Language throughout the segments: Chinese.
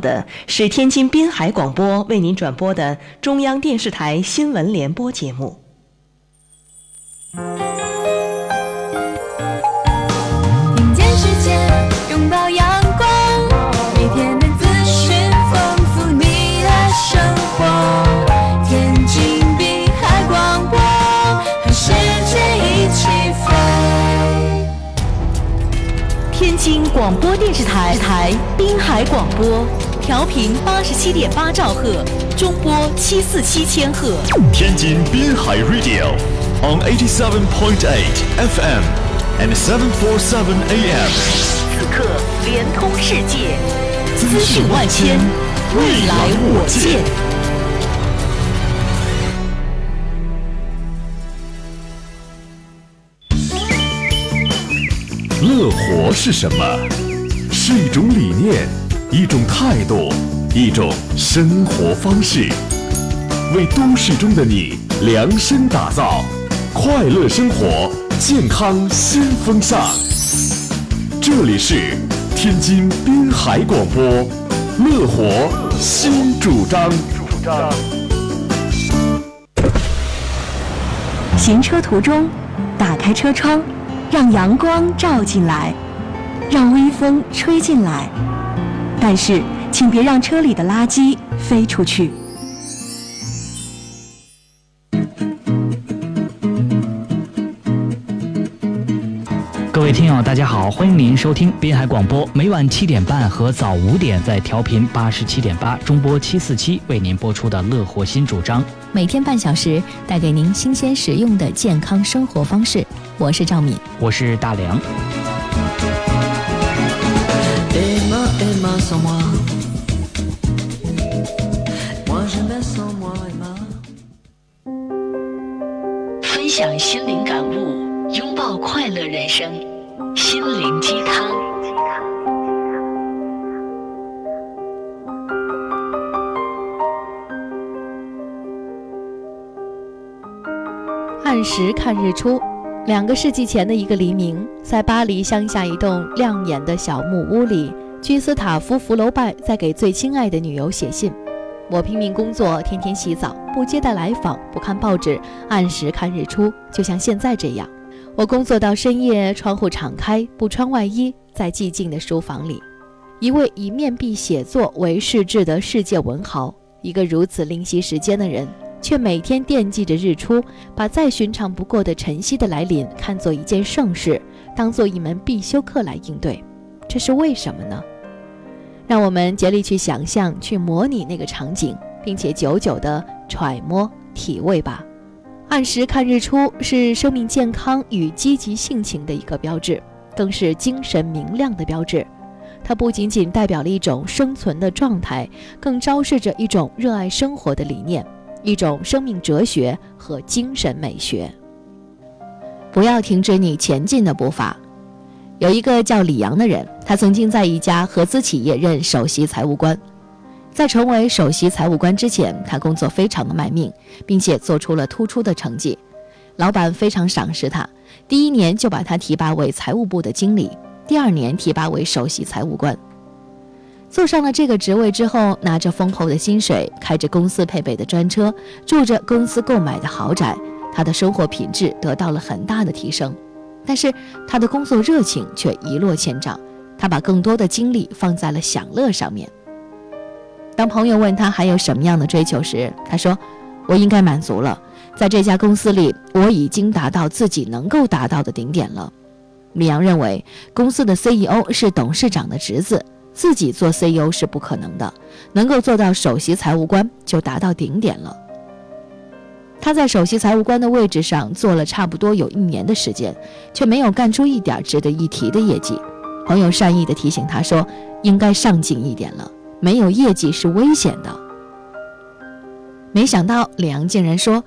的是天津滨海广播为您转播的中央电视台新闻联播节目。听见世界，拥抱阳光，每天的资讯丰富你的生活。天津滨海广播，和世界一起飞。天津广播电视台台滨海广播，调频八十七点八兆赫，中波七四七千赫。天津滨海 Radio on eighty seven point eight FM and seven four seven AM. 此刻联通世界，资讯万千，未来我见。乐活是什么？是一种理念，一种态度，一种生活方式。为都市中的你量身打造快乐生活、健康新风尚。这里是天津滨海广播，乐活新主张。主张行车途中，打开车窗，让阳光照进来，让微风吹进来。但是，请别让车里的垃圾飞出去。各位听友，大家好，欢迎您收听滨海广播，每晚七点半和早五点在调频八十七点八中波七四七为您播出的《乐活新主张》。每天半小时，带给您新鲜实用的健康生活方式。我是赵敏。我是大梁。分享心灵感悟，拥抱快乐人生，心灵鸡汤。按时看日出。两个世纪前的一个黎明，在巴黎乡下一栋亮眼的小木屋里，居斯塔夫·福楼拜在给最亲爱的女友写信：“我拼命工作，天天洗澡，不接待来访，不看报纸，按时看日出，就像现在这样。我工作到深夜，窗户敞开，不穿外衣，在寂静的书房里。一位以面壁写作为世志的世界文豪，一个如此吝惜时间的人。”却每天惦记着日出，把再寻常不过的晨曦的来临看作一件盛事，当做一门必修课来应对，这是为什么呢？让我们竭力去想象、去模拟那个场景，并且久久地揣摩体味吧。按时看日出是生命健康与积极性情的一个标志，更是精神明亮的标志。它不仅仅代表了一种生存的状态，更昭示着一种热爱生活的理念。一种生命哲学和精神美学。不要停止你前进的步伐。有一个叫李阳的人，他曾经在一家合资企业任首席财务官。在成为首席财务官之前，他工作非常的卖命，并且做出了突出的成绩。老板非常赏识他，第一年就把他提拔为财务部的经理，第二年提拔为首席财务官。坐上了这个职位之后，拿着丰厚的薪水，开着公司配备的专车，住着公司购买的豪宅，他的生活品质得到了很大的提升。但是他的工作热情却一落千丈，他把更多的精力放在了享乐上面。当朋友问他还有什么样的追求时，他说：“我应该满足了，在这家公司里，我已经达到自己能够达到的顶点了。”米阳认为，公司的 CEO 是董事长的侄子。自己做 CEO 是不可能的，能够做到首席财务官就达到顶点了。他在首席财务官的位置上做了差不多有一年的时间，却没有干出一点值得一提的业绩。朋友善意地提醒他说：“应该上进一点了，没有业绩是危险的。”没想到李阳竟然说：“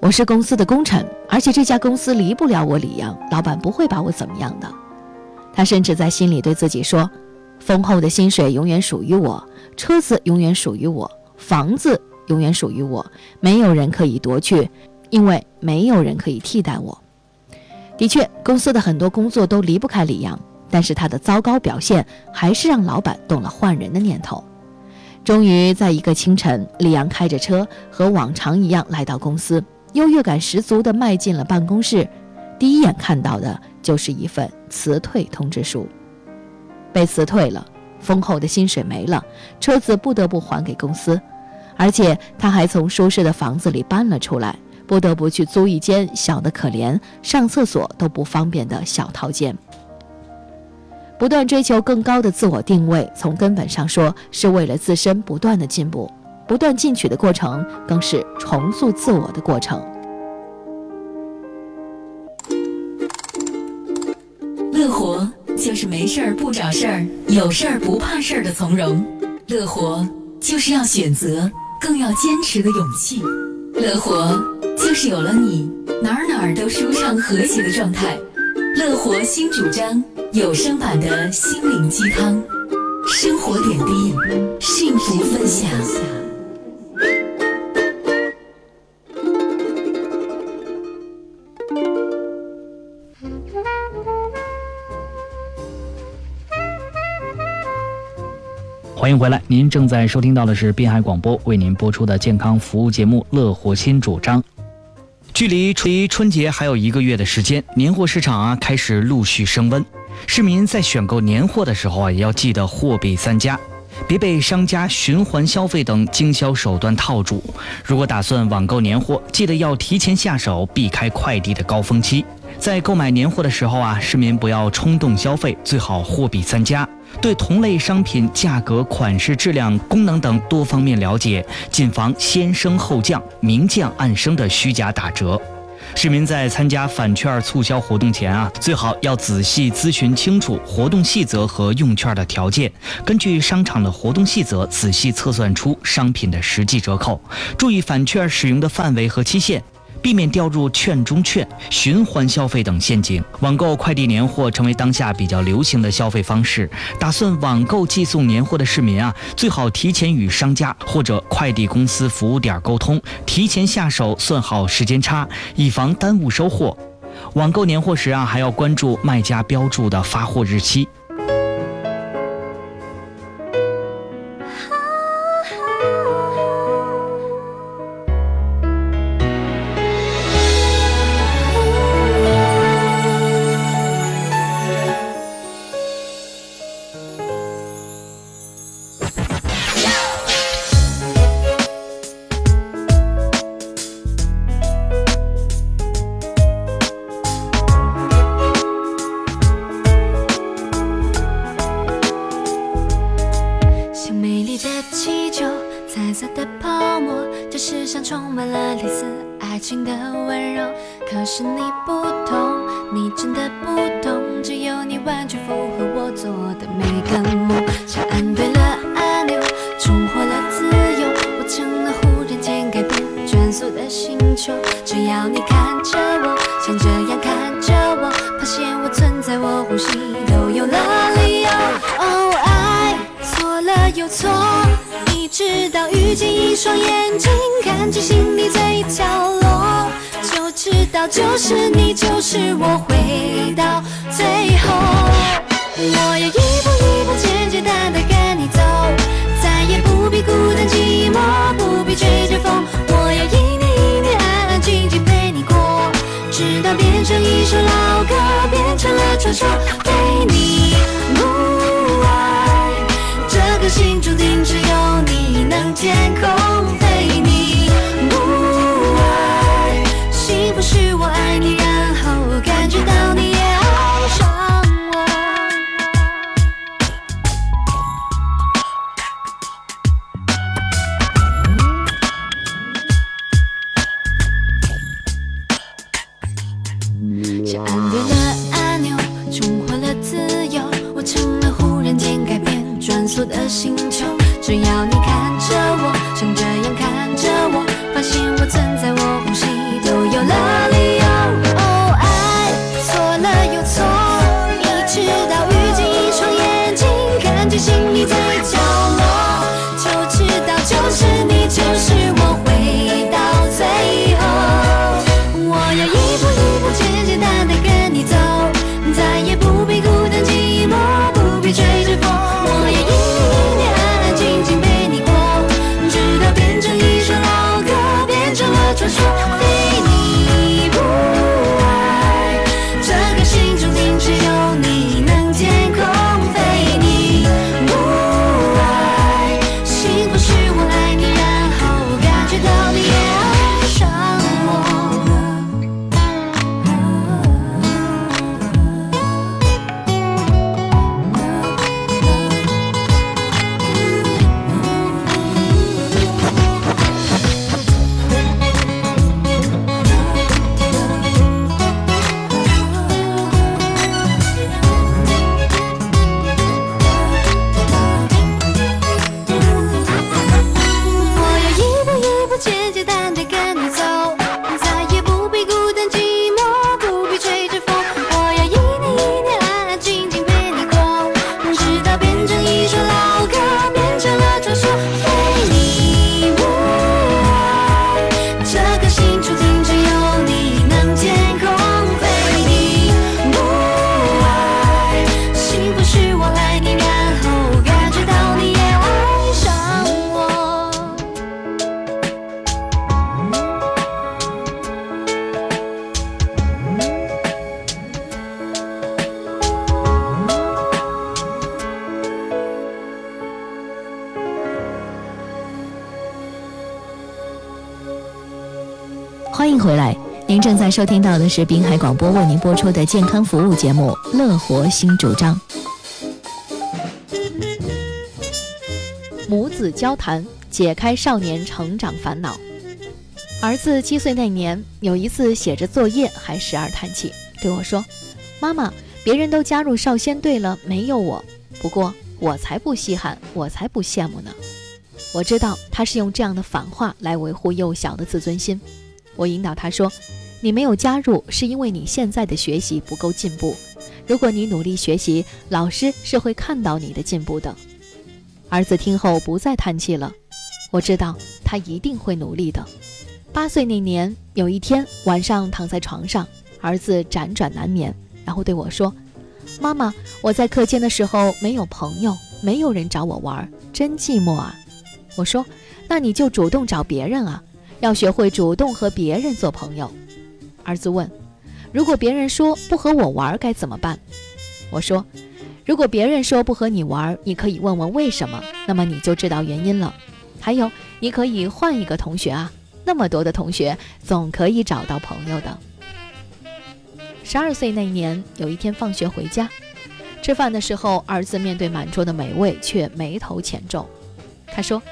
我是公司的功臣，而且这家公司离不了我李阳，老板不会把我怎么样的。”他甚至在心里对自己说。丰厚的薪水永远属于我，车子永远属于我，房子永远属于我，没有人可以夺去，因为没有人可以替代我。的确，公司的很多工作都离不开李阳，但是他的糟糕表现还是让老板动了换人的念头。终于在一个清晨，李阳开着车，和往常一样来到公司，优越感十足地迈进了办公室。第一眼看到的就是一份辞退通知书。被辞退了，丰厚的薪水没了，车子不得不还给公司，而且他还从舒适的房子里搬了出来，不得不去租一间小的可怜、上厕所都不方便的小套间。不断追求更高的自我定位，从根本上说，是为了自身不断的进步，不断进取的过程，更是重塑自我的过程。乐活就是没事儿不找事儿，有事儿不怕事儿的从容；乐活就是要选择，更要坚持的勇气；乐活就是有了你，哪儿哪儿都舒畅和谐的状态。乐活新主张，有声版的心灵鸡汤，生活点滴，幸福分享。欢迎回来，您正在收听到的是滨海广播为您播出的健康服务节目《乐活新主张》。距离离春节还有一个月的时间，年货市场啊开始陆续升温。市民在选购年货的时候啊，也要记得货比三家，别被商家循环消费等经销手段套住。如果打算网购年货，记得要提前下手，避开快递的高峰期。在购买年货的时候啊，市民不要冲动消费，最好货比三家，对同类商品价格、款式、质量、功能等多方面了解，谨防先升后降、明降暗升的虚假打折。市民在参加返券促销活动前啊，最好要仔细咨询清楚活动细则和用券的条件，根据商场的活动细则仔细测算出商品的实际折扣，注意返券使用的范围和期限。避免掉入券中券、循环消费等陷阱。网购快递年货成为当下比较流行的消费方式。打算网购寄送年货的市民啊，最好提前与商家或者快递公司服务点沟通，提前下手算好时间差，以防耽误收货。网购年货时啊，还要关注卖家标注的发货日期。错了又错，一直到遇见一双眼睛，看见心里最角落，就知道就是你，就是我，回到最后。我要一步一步简简单单跟你走，再也不必孤单寂寞，不必吹着风。我要一年一年安安静静陪你过，直到变成一首老歌，变成了传说。对你的星球。只要你看着我，想着正在收听到的是滨海广播为您播出的健康服务节目《乐活新主张》。母子交谈，解开少年成长烦恼。儿子七岁那年，有一次写着作业，还时而叹气，对我说：“妈妈，别人都加入少先队了，没有我。不过我才不稀罕，我才不羡慕呢。”我知道他是用这样的反话来维护幼小的自尊心。我引导他说：“你没有加入，是因为你现在的学习不够进步。如果你努力学习，老师是会看到你的进步的。”儿子听后不再叹气了。我知道他一定会努力的。八岁那年，有一天晚上躺在床上，儿子辗转难眠，然后对我说：“妈妈，我在课间的时候没有朋友，没有人找我玩，真寂寞啊。”我说：“那你就主动找别人啊。”要学会主动和别人做朋友。儿子问：“如果别人说不和我玩该怎么办？”我说：“如果别人说不和你玩，你可以问问为什么，那么你就知道原因了。还有，你可以换一个同学啊，那么多的同学，总可以找到朋友的。”十二岁那年，有一天放学回家，吃饭的时候，儿子面对满桌的美味，却眉头浅皱。他说。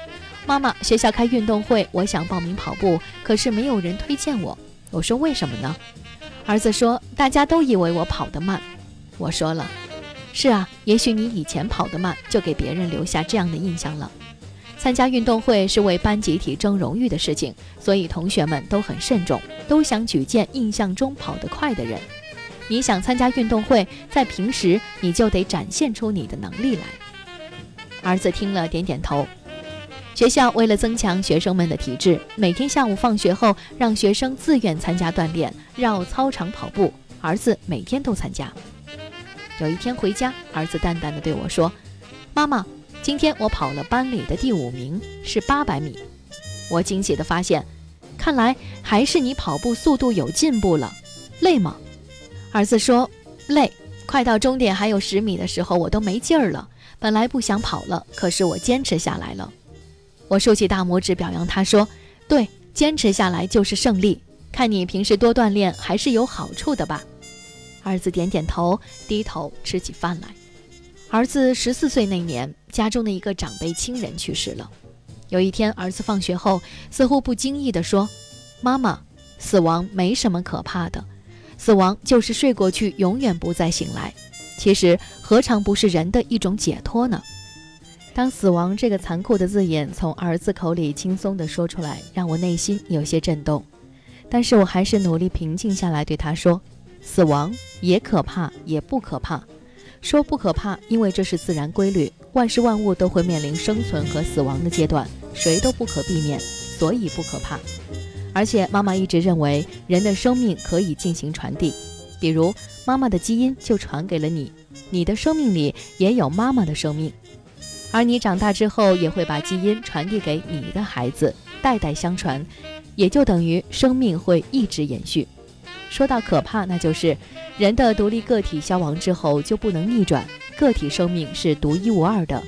妈妈，学校开运动会，我想报名跑步，可是没有人推荐我。我说为什么呢？儿子说大家都以为我跑得慢。我说了，是啊，也许你以前跑得慢，就给别人留下这样的印象了。参加运动会是为班集体争荣誉的事情，所以同学们都很慎重，都想举荐印象中跑得快的人。你想参加运动会，在平时你就得展现出你的能力来。儿子听了，点点头。学校为了增强学生们的体质，每天下午放学后让学生自愿参加锻炼，绕操场跑步。儿子每天都参加。有一天回家，儿子淡淡的对我说：“妈妈，今天我跑了班里的第五名，是八百米。”我惊喜的发现，看来还是你跑步速度有进步了。累吗？儿子说：“累。快到终点还有十米的时候，我都没劲儿了。本来不想跑了，可是我坚持下来了。”我竖起大拇指表扬他，说：“对，坚持下来就是胜利。看你平时多锻炼，还是有好处的吧？”儿子点点头，低头吃起饭来。儿子十四岁那年，家中的一个长辈亲人去世了。有一天，儿子放学后，似乎不经意地说：“妈妈，死亡没什么可怕的，死亡就是睡过去，永远不再醒来。其实，何尝不是人的一种解脱呢？”当“死亡”这个残酷的字眼从儿子口里轻松地说出来，让我内心有些震动。但是我还是努力平静下来，对他说：“死亡也可怕，也不可怕。说不可怕，因为这是自然规律，万事万物都会面临生存和死亡的阶段，谁都不可避免，所以不可怕。而且妈妈一直认为，人的生命可以进行传递，比如妈妈的基因就传给了你，你的生命里也有妈妈的生命。”而你长大之后，也会把基因传递给你的孩子，代代相传，也就等于生命会一直延续。说到可怕，那就是人的独立个体消亡之后就不能逆转，个体生命是独一无二的，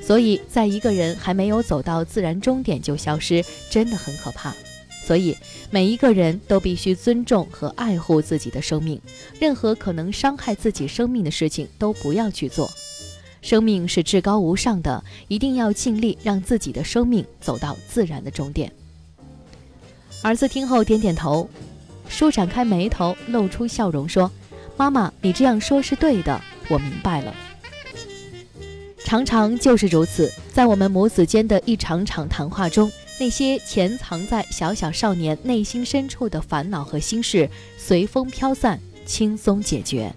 所以在一个人还没有走到自然终点就消失，真的很可怕。所以每一个人都必须尊重和爱护自己的生命，任何可能伤害自己生命的事情都不要去做。生命是至高无上的，一定要尽力让自己的生命走到自然的终点。儿子听后点点头，舒展开眉头，露出笑容说：“妈妈，你这样说是对的，我明白了。”常常就是如此，在我们母子间的一场场谈话中，那些潜藏在小小少年内心深处的烦恼和心事，随风飘散，轻松解决。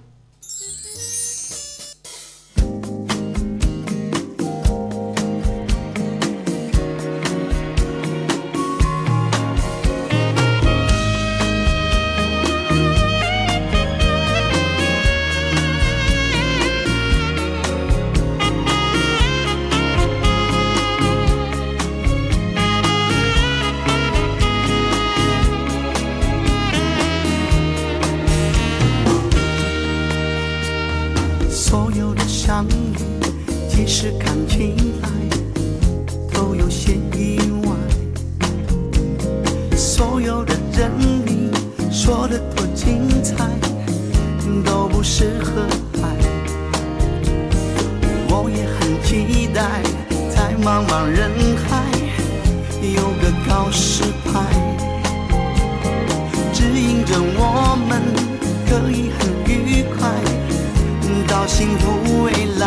到幸福未来。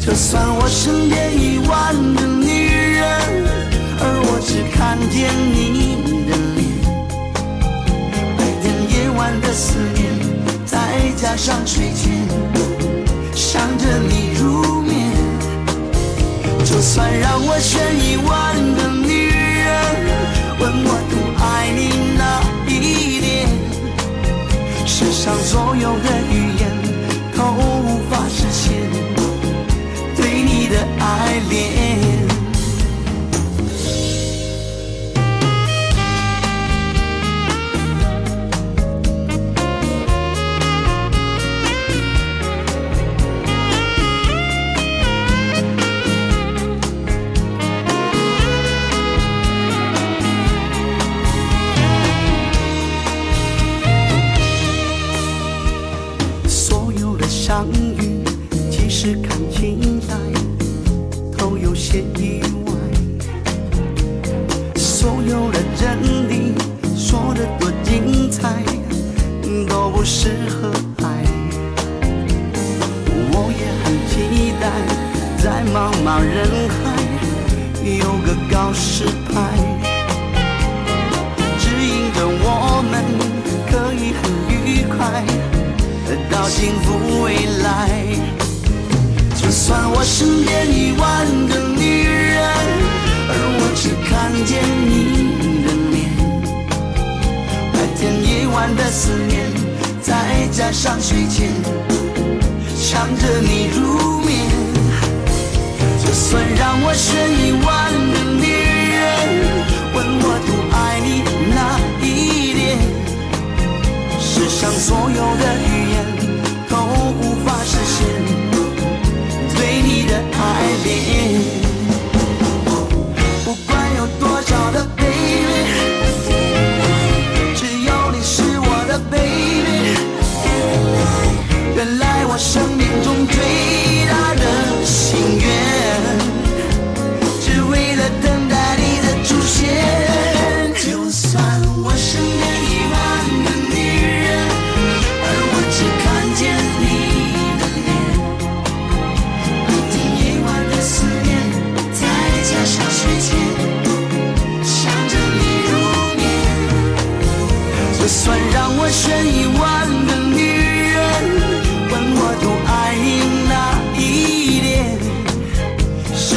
就算我身边一万个女人，而我只看见你的脸，白天夜晚的思念，再加上睡前想着你入眠。就算让我选一万个女人，问我多爱你哪一点，世上所有的爱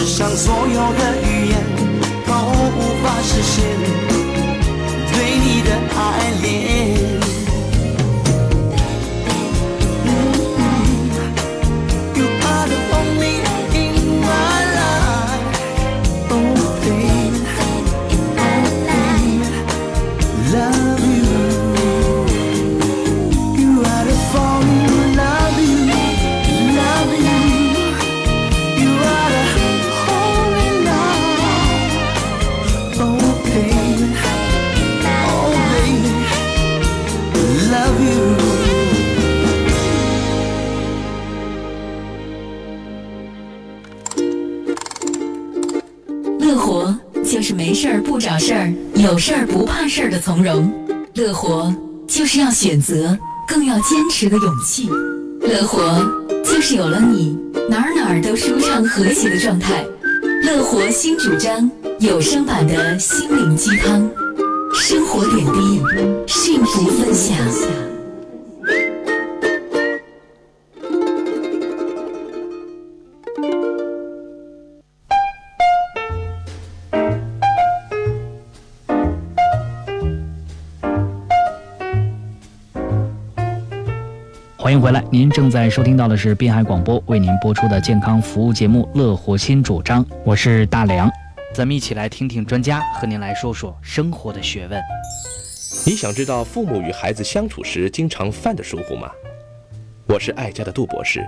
上所有的语言都无法实现对你的爱恋。事儿，有事儿不怕事儿的从容。乐活就是要选择，更要坚持的勇气。乐活就是有了你，哪儿哪儿都舒畅和谐的状态。乐活新主张，有声版的心灵鸡汤，生活点滴，幸福分享。迎回来，您正在收听到的是滨海广播为您播出的健康服务节目《乐活新主张》，我是大梁，咱们一起来听听专家和您来说说生活的学问。你想知道父母与孩子相处时经常犯的疏忽吗？我是爱家的杜博士。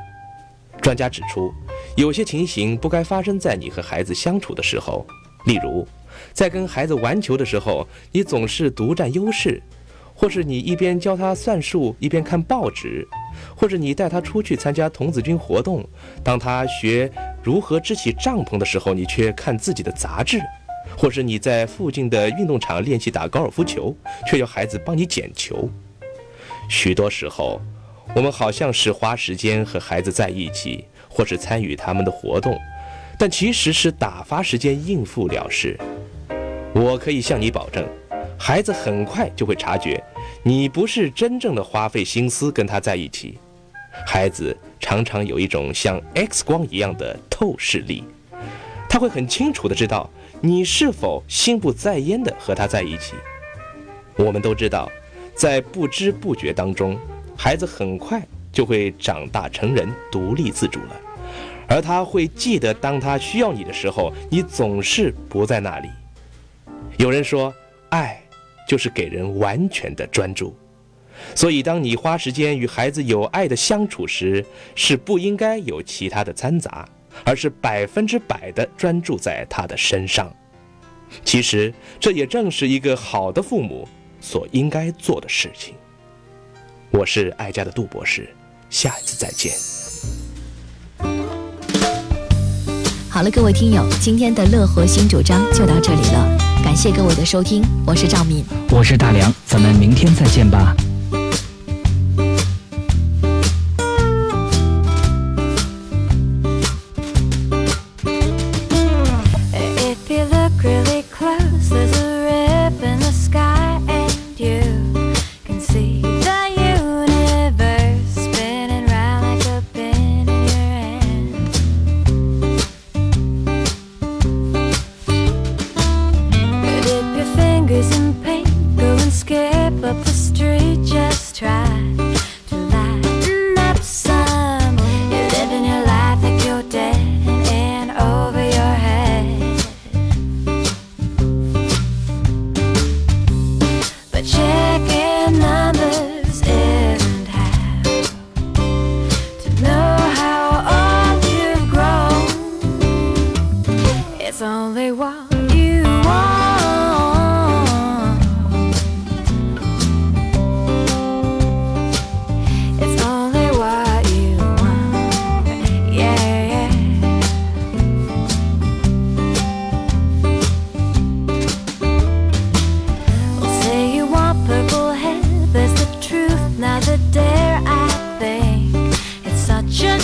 专家指出，有些情形不该发生在你和孩子相处的时候，例如，在跟孩子玩球的时候，你总是独占优势，或是你一边教他算术一边看报纸，或者你带他出去参加童子军活动，当他学如何支起帐篷的时候，你却看自己的杂志，或是你在附近的运动场练习打高尔夫球，却要孩子帮你捡球。许多时候，我们好像是花时间和孩子在一起，或是参与他们的活动，但其实是打发时间应付了事。我可以向你保证。孩子很快就会察觉，你不是真正的花费心思跟他在一起。孩子常常有一种像 X 光一样的透视力，他会很清楚的知道你是否心不在焉的和他在一起。我们都知道，在不知不觉当中，孩子很快就会长大成人，独立自主了，而他会记得，当他需要你的时候，你总是不在那里。有人说，爱。就是给人完全的专注，所以当你花时间与孩子有爱的相处时，是不应该有其他的掺杂，而是百分之百的专注在他的身上。其实这也正是一个好的父母所应该做的事情。我是爱家的杜博士，下一次再见。好了，各位听友，今天的乐活新主张就到这里了，感谢各位的收听，我是赵敏。我是大梁，咱们明天再见吧。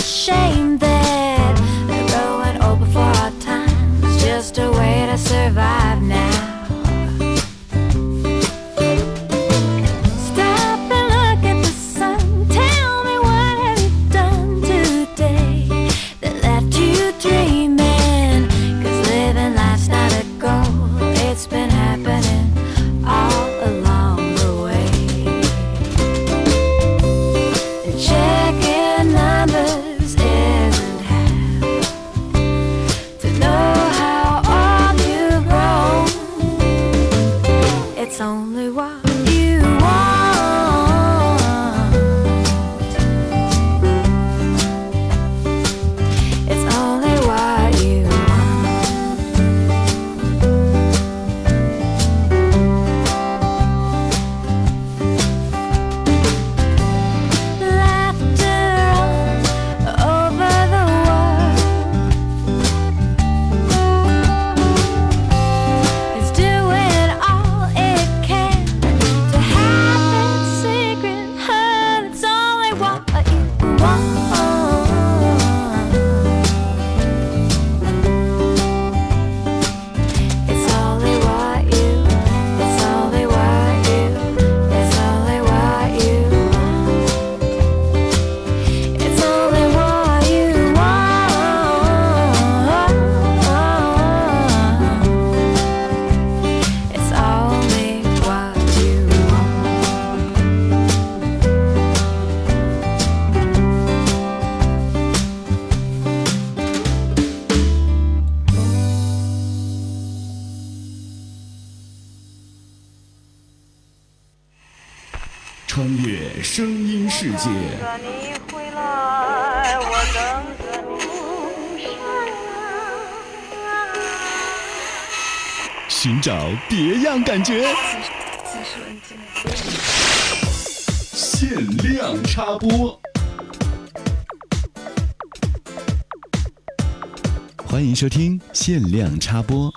Shame that we're growing old before our time. It's just a way to survive now. 穿越声音世界》。寻找别样感觉。限量插播。欢迎收听限量插播。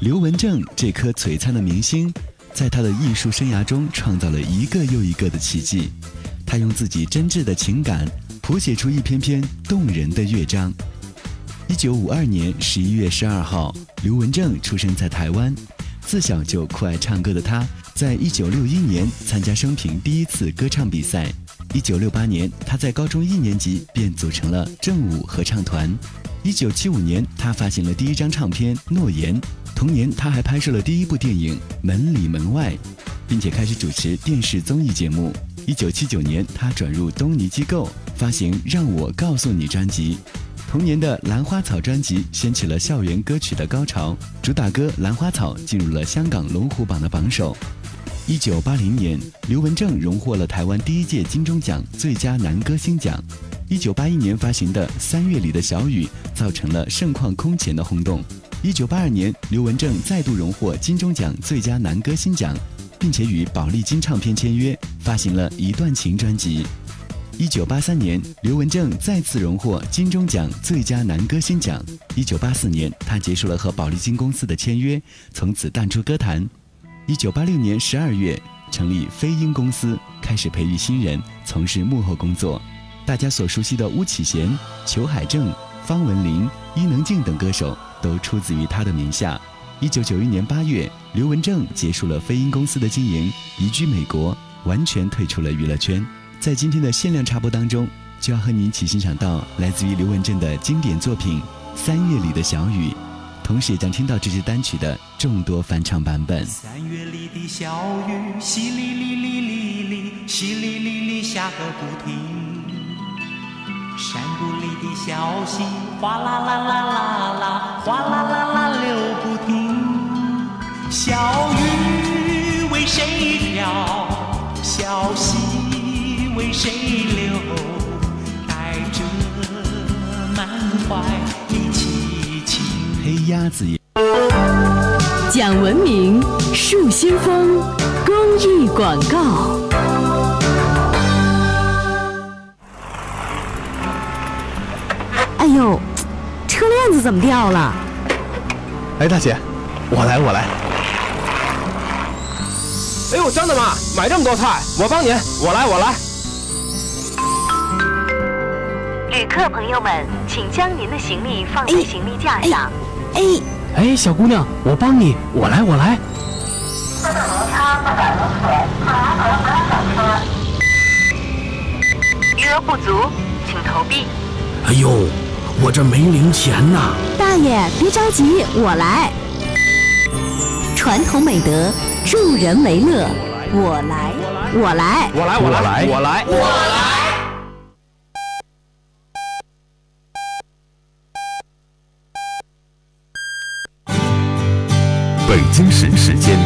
刘文正这颗璀璨的明星，在他的艺术生涯中创造了一个又一个的奇迹。他用自己真挚的情感，谱写出一篇篇动人的乐章。一九五二年十一月十二号，刘文正出生在台湾。自小就酷爱唱歌的他，在一九六一年参加生平第一次歌唱比赛。一九六八年，他在高中一年级便组成了正舞合唱团。一九七五年，他发行了第一张唱片《诺言》。同年，他还拍摄了第一部电影《门里门外》，并且开始主持电视综艺节目。一九七九年，他转入东尼机构，发行《让我告诉你》专辑。同年的《兰花草》专辑掀起了校园歌曲的高潮，主打歌《兰花草》进入了香港龙虎榜的榜首。一九八零年，刘文正荣获了台湾第一届金钟奖最佳男歌星奖。一九八一年发行的《三月里的小雨》造成了盛况空前的轰动。一九八二年，刘文正再度荣获金钟奖最佳男歌星奖，并且与宝丽金唱片签约，发行了一段情专辑。一九八三年，刘文正再次荣获金钟奖最佳男歌星奖。一九八四年，他结束了和宝丽金公司的签约，从此淡出歌坛。一九八六年十二月，成立飞鹰公司，开始培育新人，从事幕后工作。大家所熟悉的巫启贤、裘海正、方文琳、伊能静等歌手，都出自于他的名下。一九九一年八月，刘文正结束了飞鹰公司的经营，移居美国，完全退出了娱乐圈。在今天的限量插播当中，就要和你一起欣赏到来自于刘文正的经典作品《三月里的小雨》，同时也将听到这支单曲的众多翻唱版本。三月里的小雨，淅沥沥沥沥沥，淅沥沥沥下个不停。山谷里的小溪，哗啦啦啦啦啦，哗啦啦啦流不停。小雨为谁飘？小溪。为谁流？带着满怀的凄情。黑鸭子也。讲文明树新风公益广告。哎呦，车链子怎么掉了？哎，大姐，我来，我来。哎呦，张大妈，买这么多菜，我帮您，我来，我来。旅客朋友们，请将您的行李放在行李架上。哎，哎，小姑娘，我帮你，我来，我来。余额不足，请投币。哎呦，我这没零钱呐！大爷，别着急，我来。传统美德，助人为乐，我来，我来，我来，我来，我来，我来。北京时时间